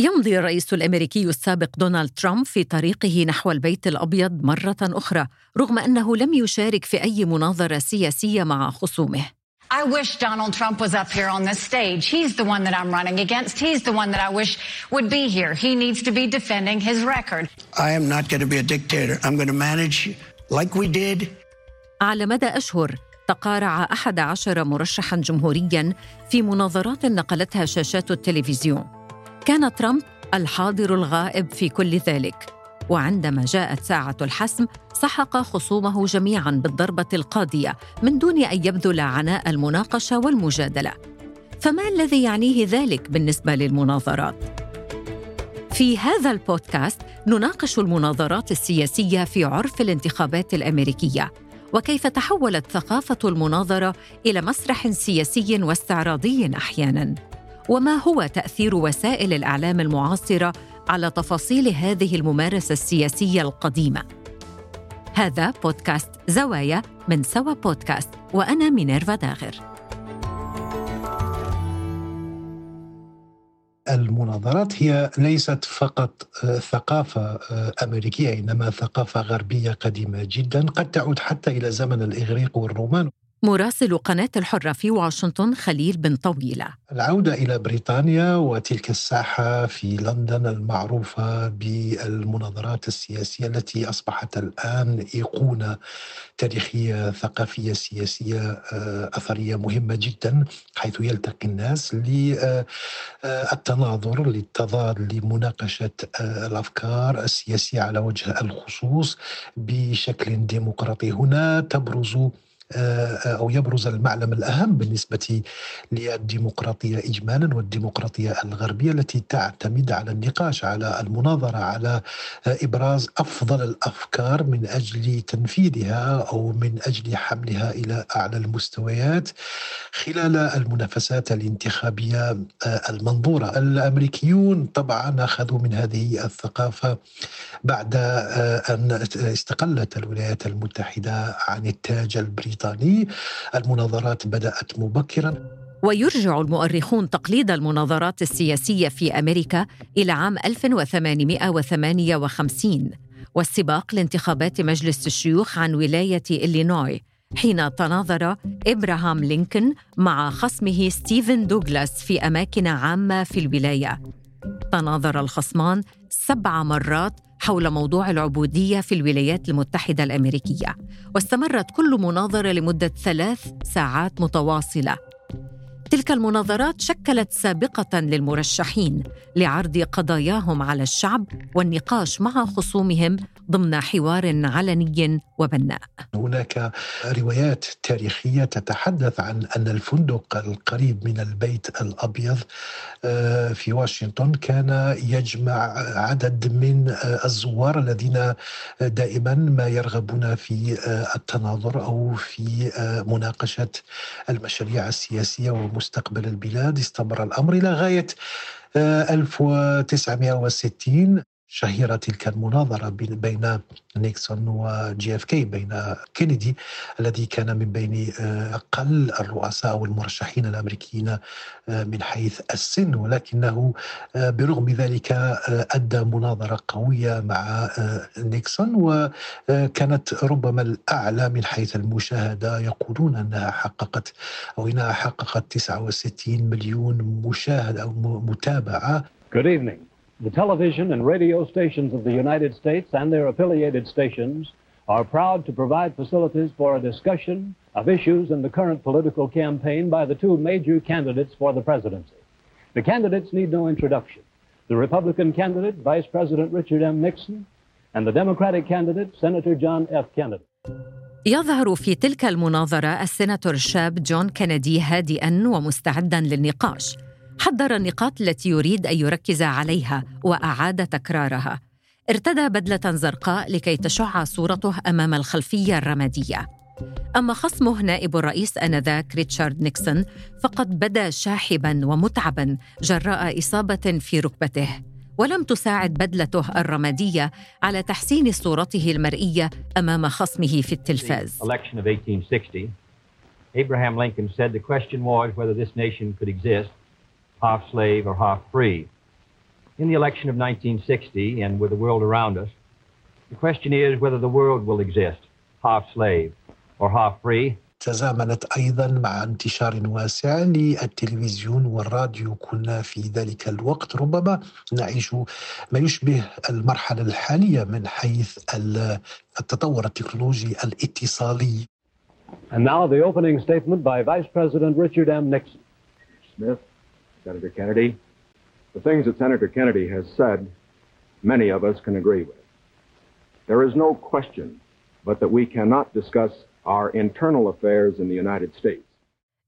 يمضي الرئيس الامريكي السابق دونالد ترامب في طريقه نحو البيت الابيض مره أخرى رغم انه لم يشارك في اي مناظره سياسيه مع خصومه I wish Donald Trump was up here on this stage. He's the one that I'm running against. He's the one that I wish would be here. He needs to be defending his record. I am not going to be a dictator. I'm going to manage like we did. على مدى أشهر تقارع أحد عشر مرشحا جمهوريا في مناظرات نقلتها شاشات التلفزيون كان ترامب الحاضر الغائب في كل ذلك وعندما جاءت ساعة الحسم سحق خصومه جميعا بالضربة القاضية من دون أن يبذل عناء المناقشة والمجادلة. فما الذي يعنيه ذلك بالنسبة للمناظرات؟ في هذا البودكاست نناقش المناظرات السياسية في عرف الانتخابات الأمريكية وكيف تحولت ثقافة المناظرة إلى مسرح سياسي واستعراضي أحيانا. وما هو تأثير وسائل الإعلام المعاصرة على تفاصيل هذه الممارسة السياسية القديمة؟ هذا بودكاست زوايا من سوا بودكاست وأنا مينيرفا داغر. المناظرات هي ليست فقط ثقافة أمريكية إنما ثقافة غربية قديمة جدا قد تعود حتى إلى زمن الإغريق والرومان. مراسل قناة الحرة في واشنطن خليل بن طويلة. العودة إلى بريطانيا وتلك الساحة في لندن المعروفة بالمناظرات السياسية التي أصبحت الآن أيقونة تاريخية ثقافية سياسية آه، أثرية مهمة جدا حيث يلتقي الناس للتناظر للتضاد لمناقشة آه، الأفكار السياسية على وجه الخصوص بشكل ديمقراطي. هنا تبرز آه، أو يبرز المعلم الأهم بالنسبة للديمقراطية اجمالا والديمقراطية الغربية التي تعتمد على النقاش على المناظرة على إبراز أفضل الأفكار من أجل تنفيذها أو من أجل حملها إلى أعلى المستويات خلال المنافسات الانتخابية آه، المنظورة. الأمريكيون طبعا أخذوا من هذه الثقافة بعد آه، أن استقلت الولايات المتحدة عن التاج البريطاني البريطاني. المناظرات بدأت مبكرا. ويرجع المؤرخون تقليد المناظرات السياسية في أمريكا إلى عام 1858 والسباق لانتخابات مجلس الشيوخ عن ولاية إلينوي حين تناظر إبراهام لينكولن مع خصمه ستيفن دوغلاس في أماكن عامة في الولاية. تناظر الخصمان سبع مرات حول موضوع العبودية في الولايات المتحدة الأمريكية واستمرت كل مناظرة لمدة ثلاث ساعات متواصلة. تلك المناظرات شكلت سابقة للمرشحين لعرض قضاياهم على الشعب والنقاش مع خصومهم ضمن حوار علني وبناء. هناك روايات تاريخية تتحدث عن أن الفندق القريب من البيت الأبيض آه، في واشنطن كان يجمع عدد من آه، الزوار الذين دائما ما يرغبون في آه، التناظر أو في مناقشة المشاريع السياسية ومستقبل البلاد استمر الأمر إلى غاية 1960 شهيرة تلك المناظرة بين نيكسون و JFK بين كينيدي الذي كان من بين آه، أقل الرؤساء والمرشحين الأمريكيين آه، من حيث السن ولكنه آه، برغم ذلك أدى مناظرة قوية مع نيكسون وكانت ربما الأعلى من حيث المشاهدة يقولون أنها حققت أو إنها حققت 69 مليون مشاهد أو متابعة Good evening. The television and radio stations of the United States and their affiliated stations are proud to provide facilities for a discussion of issues in the current political campaign by the two major candidates for the presidency. The candidates need no introduction. The Republican candidate, Vice President Richard M. Nixon, and the Democratic candidate, Senator John F. Kennedy. يظهر في تلك المناظرة السيناتور الشاب جون كينيدي هادئا ومستعدا للنقاش حضر النقاط التي يريد أن يركز عليها وأعاد تكرارها. ارتدى بدلة زرقاء لكي تشع صورته أمام الخلفية الرمادية. أما خصمه نائب الرئيس آنذاك ريتشارد نيكسون فقد بدا شاحبا ومتعبا جراء إصابة في ركبته ولم تساعد بدلته الرمادية على تحسين صورته المرئية أمام خصمه في التلفاز. Abraham Lincoln said the question was whether this nation could exist. half slave or half free. in the election of 1960 and with the world around us, the question is whether the world will exist half slave or half free تزامنت ايضا مع انتشار واسع للتلفزيون والراديو كنا في ذلك الوقت ربما نعيش ما يشبه المرحله الحاليه من حيث التطور التكنولوجي الاتصالي. And now the opening statement by Vice President Richard M. Nixon. Smith, Senator Kennedy, the things that Senator Kennedy has said, many of us can agree with. There is no question but that we cannot discuss our internal affairs in the United States.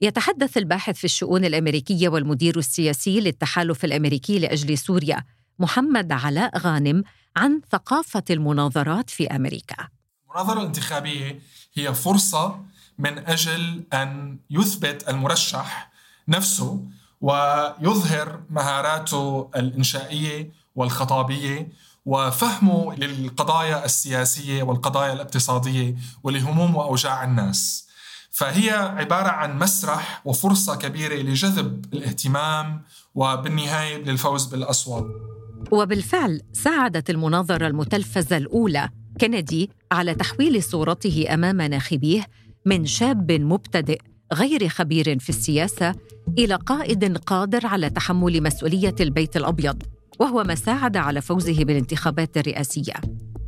يتحدث الباحث في الشؤون الأمريكية والمدير السياسي للتحالف الأمريكي لأجل سوريا محمد علاء غانم عن ثقافة المناظرات في أمريكا. المناظرة الانتخابية هي فرصة من أجل أن يثبت المرشح نفسه ويظهر مهاراته الإنشائية والخطابية وفهمه للقضايا السياسية والقضايا الاقتصادية ولهموم وأوجاع الناس. فهي عبارة عن مسرح وفرصة كبيرة لجذب الاهتمام وبالنهاية للفوز بالاصوات. وبالفعل ساعدت المناظرة المتلفزة الأولى كندي على تحويل صورته أمام ناخبيه من شاب مبتدئ غير خبير في السياسة إلى قائد قادر على تحمل مسؤولية البيت الأبيض وهو ما ساعد على فوزه بالانتخابات الرئاسية.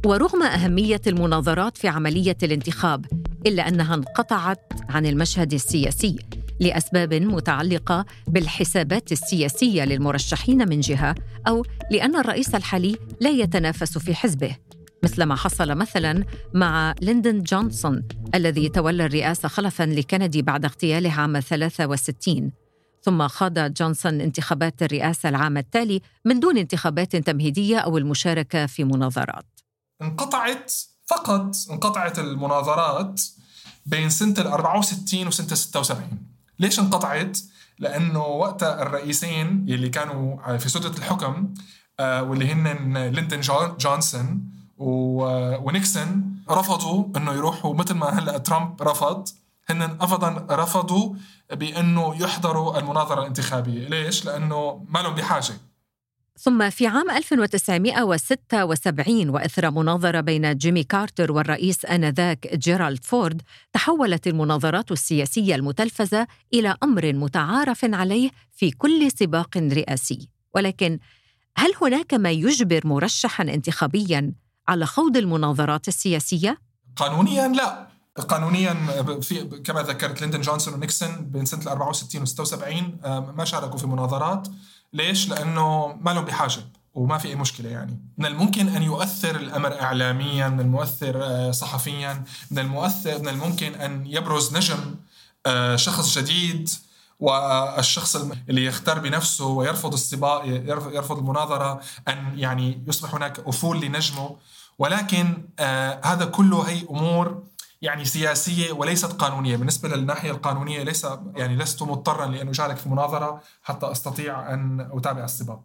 ورغم أهمية المناظرات في عملية الانتخاب إلا أنها انقطعت عن المشهد السياسي لأسباب متعلقة بالحسابات السياسية للمرشحين من جهة أو لأن الرئيس الحالي لا يتنافس في حزبه. مثل ما حصل مثلا مع ليندون جونسون الذي تولى الرئاسة خلفا لكينيدي بعد اغتياله عام 63 ثم خاض جونسون انتخابات الرئاسة العام التالي من دون انتخابات تمهيدية أو المشاركة في مناظرات. انقطعت فقط انقطعت المناظرات بين سنة ال 64 وسنة 76 ليش انقطعت؟ لأنه وقتها الرئيسين اللي كانوا في سدة الحكم آه، واللي هن ليندون جونسون ونيكسون رفضوا إنه يروحوا مثل ما هلأ ترامب رفض هن ابدا رفضوا بإنه يحضروا المناظرة الانتخابية، ليش؟ لأنه ما لهم بحاجة. ثم في عام 1976 وإثر مناظرة بين جيمي كارتر والرئيس آنذاك جيرالد فورد تحولت المناظرات السياسية المتلفزة إلى أمر متعارف عليه في كل سباق رئاسي ولكن هل هناك ما يجبر مرشحا انتخابيا على خوض المناظرات السياسية؟ قانونيا لا. قانونيا في كما ذكرت ليندون جونسون ونيكسون بين سنة ال 64 و 76 ما شاركوا في مناظرات. ليش؟ لأنه ما لهم بحاجة وما في أي مشكلة يعني. من الممكن أن يؤثر الأمر اعلاميا من المؤثر آه، صحفيا من المؤثر من الممكن أن يبرز نجم آه، شخص جديد والشخص اللي يختار بنفسه ويرفض السباق يرفض المناظرة أن يعني يصبح هناك أفول لنجمه ولكن آه هذا كله هي أمور يعني سياسية وليست قانونية، بالنسبة للناحية القانونية ليس يعني لست مضطرا لأن أشارك في مناظرة حتى أستطيع أن أتابع السباق.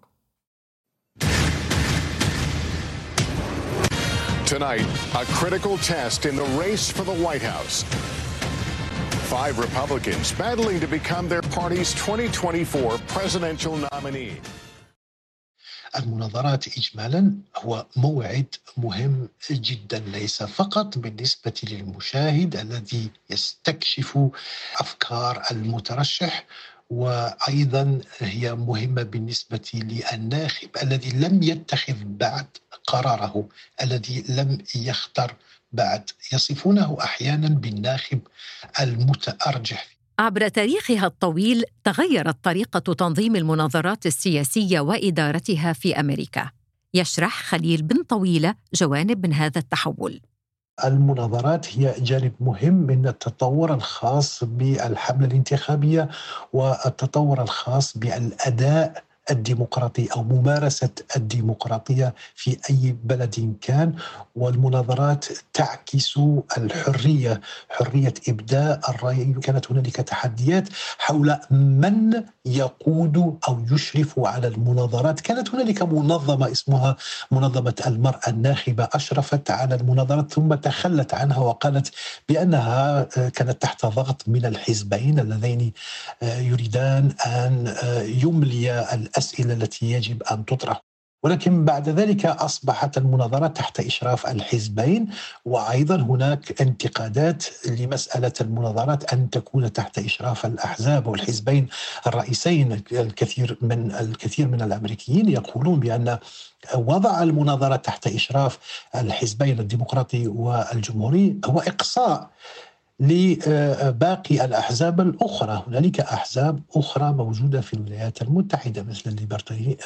Tonight, a critical test in the race for the White House. Five Republicans battling to become their party's 2024 presidential nominee. المناظرات اجمالا هو موعد مهم جدا ليس فقط بالنسبة للمشاهد الذي يستكشف أفكار المترشح وأيضا هي مهمة بالنسبة للناخب الذي لم يتخذ بعد قراره الذي لم يختر بعد يصفونه أحيانا بالناخب المتأرجح. عبر تاريخها الطويل تغيرت طريقة تنظيم المناظرات السياسية وإدارتها في أمريكا. يشرح خليل بن طويلة جوانب من هذا التحول. المناظرات هي جانب مهم من التطور الخاص بالحملة الانتخابية والتطور الخاص بالأداء الديمقراطي أو ممارسة الديمقراطية في أي بلد كان والمناظرات تعكس الحرية حرية إبداء الرأي. كانت هنالك تحديات حول من يقود أو يشرف على المناظرات. كانت هنالك منظمة اسمها منظمة المرأة الناخبة أشرفت على المناظرات ثم تخلت عنها وقالت بأنها كانت تحت ضغط من الحزبين اللذين يريدان أن يمليا الأسئلة التي يجب أن تطرح. ولكن بعد ذلك أصبحت المناظرات تحت إشراف الحزبين وأيضا هناك انتقادات لمسألة المناظرات أن تكون تحت إشراف الأحزاب والحزبين الرئيسين. الكثير من الكثير من الأمريكيين يقولون بأن وضع المناظرة تحت إشراف الحزبين الديمقراطي والجمهوري هو إقصاء لباقي الأحزاب الأخرى هنالك أحزاب أخرى موجودة في الولايات المتحدة مثل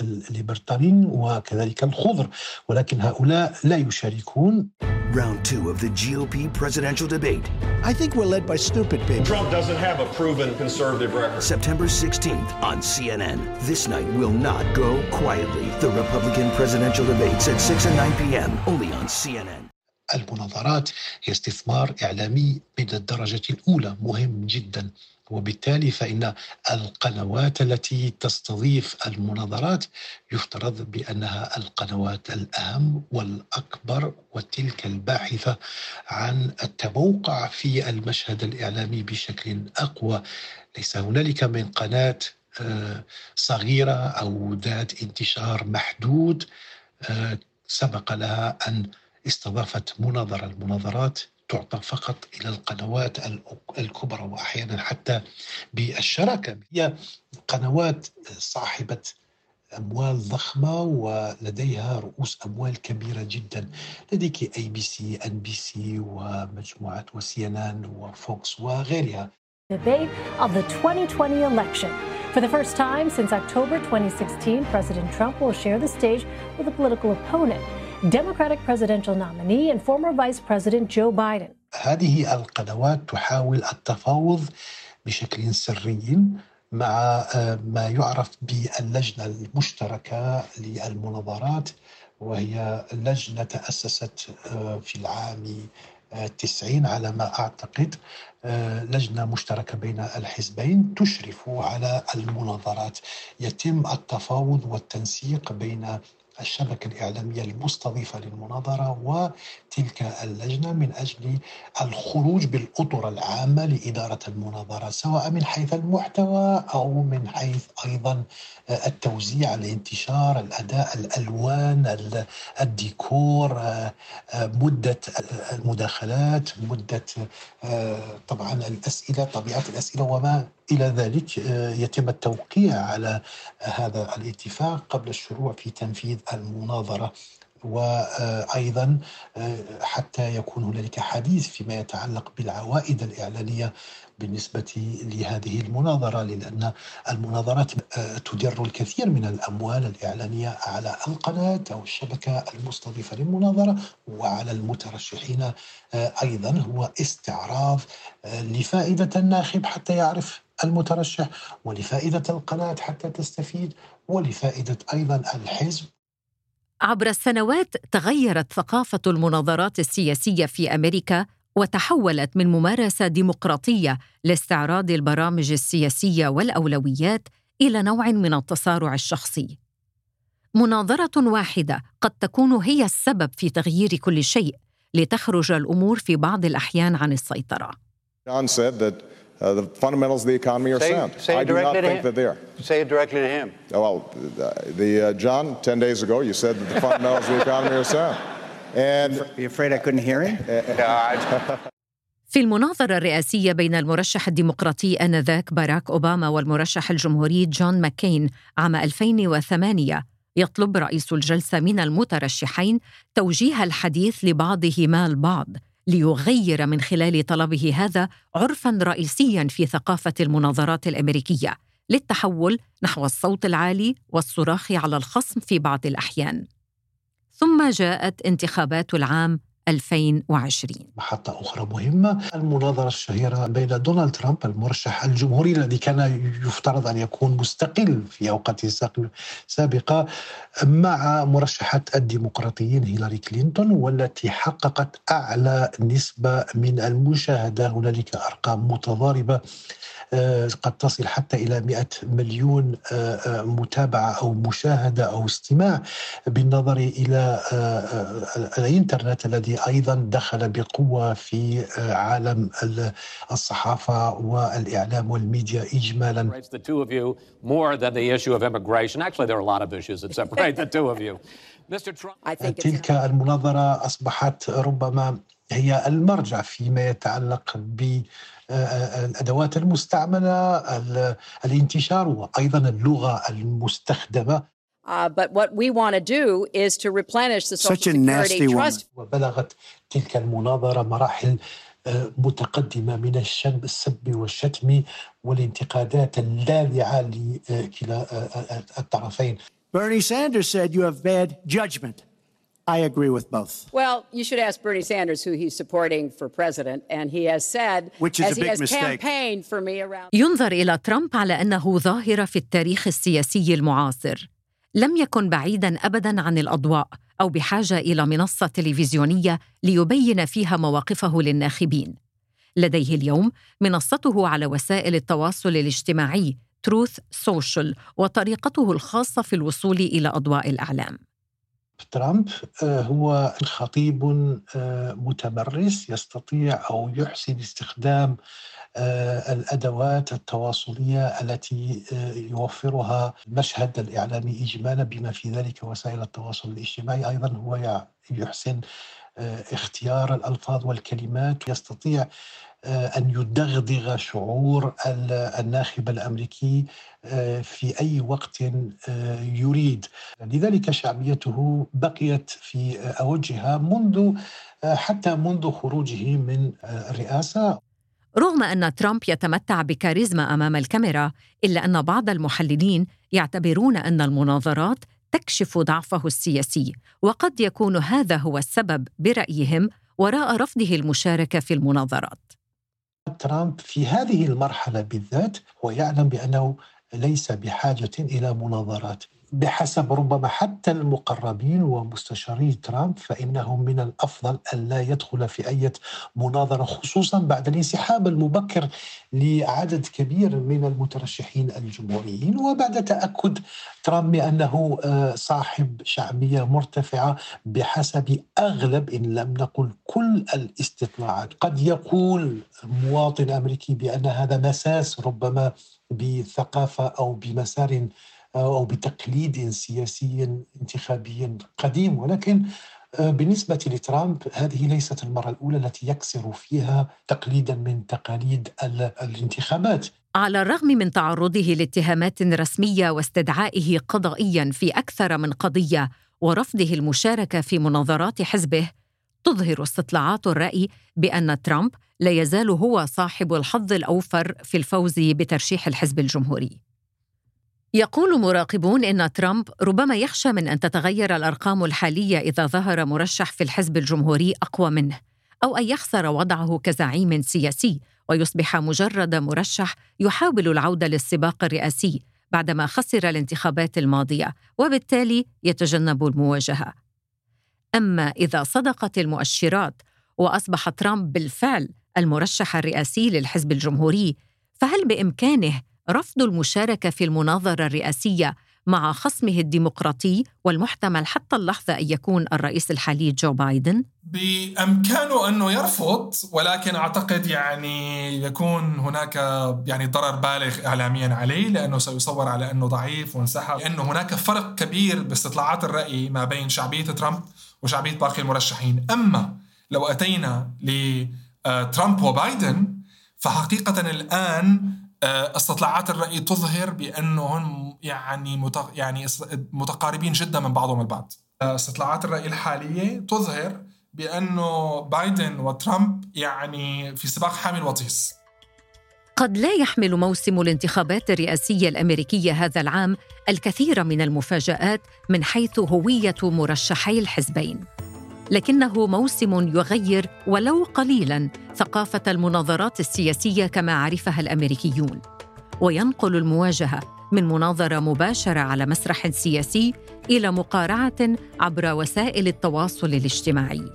الليبرتاريين وكذلك الخضر ولكن هؤلاء لا يشاركون Round two of the GOP presidential debate. I think we're led by stupid people. Trump doesn't have a proven conservative record. September 16th on CNN. This night will not go quietly. The Republican presidential debates at 6 and 9 p.m. only on CNN. المناظرات هي استثمار إعلامي من الدرجة الأولى مهم جدا. وبالتالي فإن القنوات التي تستضيف المناظرات يفترض بأنها القنوات الأهم والأكبر وتلك الباحثة عن التبوقع في المشهد الإعلامي بشكل أقوى. ليس هنالك من قناة صغيرة أو ذات انتشار محدود سبق لها أن استضافت مناظرة المناظرات تعطى فقط إلى القنوات الكبرى وأحيانا حتى بالشراكة هي قنوات صاحبة أموال ضخمة ولديها رؤوس أموال كبيرة جدا لديك أي بي سي أن بي سي ومجموعة و CNN وفوكس وغيرها Debate of the 2020 election. For the first time since October 2016, President Trump will share the stage with a political opponent. Democratic presidential nominee and former Vice President Joe Biden. هذه القنوات تحاول التفاوض بشكل سري مع ما يعرف باللجنة المشتركة للمناظرات وهي لجنة تأسست في العام 90 على ما أعتقد لجنة مشتركة بين الحزبين تشرف على المناظرات يتم التفاوض والتنسيق بين الشبكة الإعلامية المستضيفة للمناظرة وتلك اللجنة من أجل الخروج بالأطر العامة لإدارة المناظرة سواء من حيث المحتوى أو من حيث أيضا التوزيع الانتشار الأداء الألوان الديكور مدة المداخلات مدة طبعا الأسئلة طبيعة الأسئلة وما إلى ذلك يتم التوقيع على هذا الاتفاق قبل الشروع في تنفيذ المناظرة. وأيضا حتى يكون هنالك حديث فيما يتعلق بالعوائد الإعلانية بالنسبة لهذه المناظرة لأن المناظرات تدر الكثير من الأموال الإعلانية على القناة أو الشبكة المستضيفة للمناظرة وعلى المترشحين أيضا هو استعراض لفائدة الناخب حتى يعرف المترشح ولفائدة القناة حتى تستفيد ولفائدة أيضا الحزب. عبر السنوات تغيرت ثقافة المناظرات السياسية في أمريكا وتحولت من ممارسة ديمقراطية لاستعراض البرامج السياسية والأولويات إلى نوع من التصارع الشخصي. مناظرة واحدة قد تكون هي السبب في تغيير كل شيء لتخرج الأمور في بعض الأحيان عن السيطرة. John said that uh, the fundamentals of the economy are Say, sound. say I it do not directly to think him. that they are. Say it directly to him. Well, the, the uh, John, 10 days ago, you said that the fundamentals of the economy are sound. And you afraid I couldn't hear him? في المناظرة الرئاسية بين المرشح الديمقراطي آنذاك باراك أوباما والمرشح الجمهوري جون ماكين عام 2008 يطلب رئيس الجلسة من المترشحين توجيه الحديث لبعضهما البعض ليغير من خلال طلبه هذا عرفا رئيسيا في ثقافة المناظرات الأمريكية. للتحول نحو الصوت العالي والصراخ على الخصم في بعض الأحيان. ثم جاءت انتخابات العام 2020 محطة أخرى مهمة المناظرة الشهيرة بين دونالد ترامب المرشح الجمهوري الذي كان يفترض أن يكون مستقل في أوقات سابقة مع مرشحة الديمقراطيين هيلاري كلينتون والتي حققت أعلى نسبة من المشاهدة. هنالك أرقام متضاربة قد تصل حتى إلى 100 مليون متابعة أو مشاهدة أو استماع بالنظر إلى الإنترنت الذي أيضا دخل بقوة في عالم الصحافة والإعلام والميديا إجمالا. تلك المناظرة أصبحت ربما هي المرجع فيما يتعلق ب الأدوات المستعملة الانتشار وأيضا اللغة المستخدمة Uh, but what we want to do is to replenish the social security trust. وبلغت تلك المناظرة مراحل متقدمة من الشب السب والشتم والانتقادات اللاذعة لكلا الطرفين. Bernie Sanders said you have bad judgment. I agree with both. Well, you should ask Bernie Sanders who he's supporting for president, and he has said, Which is as a he big has mistake. campaigned for me around. ينظر إلى ترامب على أنه ظاهره في التاريخ السياسي المعاصر لم يكن بعيدا ابدا عن الأضواء أو بحاجة إلى منصة تلفزيونية ليبين فيها مواقفه للناخبين لديه اليوم منصته على وسائل التواصل الاجتماعي تروث سوشيال وطريقته الخاصة في الوصول إلى أضواء الإعلام ترامب هو خطيب متمرس يستطيع أو يحسن استخدام الأدوات التواصلية التي يوفرها المشهد الإعلامي اجمالا بما في ذلك وسائل التواصل الاجتماعي. أيضا هو يحسن اختيار الألفاظ والكلمات يستطيع أن يدغدغ شعور الناخب الأمريكي في أي وقت يريد. لذلك شعبيته بقيت في اوجها منذ حتى منذ خروجه من الرئاسة. رغم أن ترامب يتمتع بكاريزما أمام الكاميرا إلا أن بعض المحللين يعتبرون أن المناظرات تكشف ضعفه السياسي وقد يكون هذا هو السبب برأيهم وراء رفضه المشاركة في المناظرات. ترامب في هذه المرحلة بالذات هو يعلم بأنه ليس بحاجة إلى مناظرات. بحسب ربما حتى المقربين ومستشاري ترامب فإنه من الأفضل أن لا يدخل في أي مناظرة خصوصا بعد الانسحاب المبكر لعدد كبير من المترشحين الجمهوريين. وبعد تأكد ترامب بأنه صاحب شعبية مرتفعة بحسب أغلب إن لم نقل كل الاستطلاعات. قد يقول مواطن أمريكي بأن هذا مساس ربما بثقافة أو بمسار أو بتقليد سياسي انتخابي قديم. ولكن بالنسبة لترامب هذه ليست المرة الأولى التي يكسر فيها تقليدا من تقاليد الانتخابات. على الرغم من تعرضه لاتهامات رسمية واستدعائه قضائيا في أكثر من قضية ورفضه المشاركة في مناظرات حزبه تظهر استطلاعات الرأي بأن ترامب لا يزال هو صاحب الحظ الأوفر في الفوز بترشيح الحزب الجمهوري. يقول مراقبون إن ترامب ربما يخشى من أن تتغير الأرقام الحالية إذا ظهر مرشح في الحزب الجمهوري أقوى منه أو أن يخسر وضعه كزعيم سياسي ويصبح مجرد مرشح يحاول العودة للسباق الرئاسي بعدما خسر الانتخابات الماضية وبالتالي يتجنب المواجهة. أما إذا صدقت المؤشرات وأصبح ترامب بالفعل المرشح الرئاسي للحزب الجمهوري فهل بإمكانه رفض المشاركة في المناظرة الرئاسية مع خصمه الديمقراطي والمحتمل حتى اللحظة أن يكون الرئيس الحالي جو بايدن؟ بأمكانه أنه يرفض ولكن أعتقد يعني يكون هناك يعني ضرر بالغ اعلاميا عليه لأنه سيصور على أنه ضعيف وانسحب لأنه هناك فرق كبير باستطلاعات الرأي ما بين شعبية ترامب وشعبية باقي المرشحين، أما لو أتينا لترامب وبايدن فحقيقة الآن استطلاعات الرأي تظهر بأنهم يعني يعني متقاربين جدا من بعضهم البعض. استطلاعات الرأي الحالية تظهر بأنه بايدن وترامب يعني في سباق حامي الوطيس. قد لا يحمل موسم الانتخابات الرئاسية الأمريكية هذا العام الكثير من المفاجآت من حيث هوية مرشحي الحزبين. لكنه موسم يغير ولو قليلا ثقافة المناظرات السياسية كما عرفها الأمريكيون. وينقل المواجهة من مناظرة مباشرة على مسرح سياسي إلى مقارعة عبر وسائل التواصل الاجتماعي.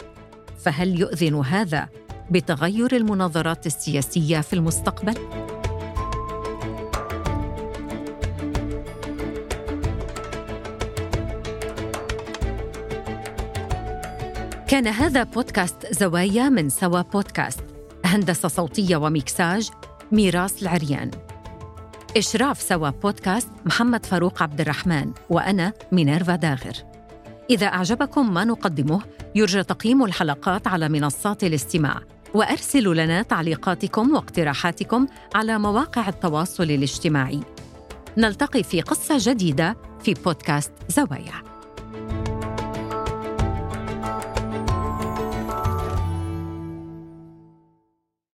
فهل يؤذن هذا بتغير المناظرات السياسية في المستقبل؟ كان هذا بودكاست زوايا من سوا بودكاست. هندسة صوتية وميكساج ميراس العريان. إشراف سوا بودكاست محمد فاروق عبد الرحمن وأنا مينيرفا داغر. إذا أعجبكم ما نقدمه يرجى تقييم الحلقات على منصات الاستماع. وأرسلوا لنا تعليقاتكم واقتراحاتكم على مواقع التواصل الاجتماعي. نلتقي في قصة جديدة في بودكاست زوايا.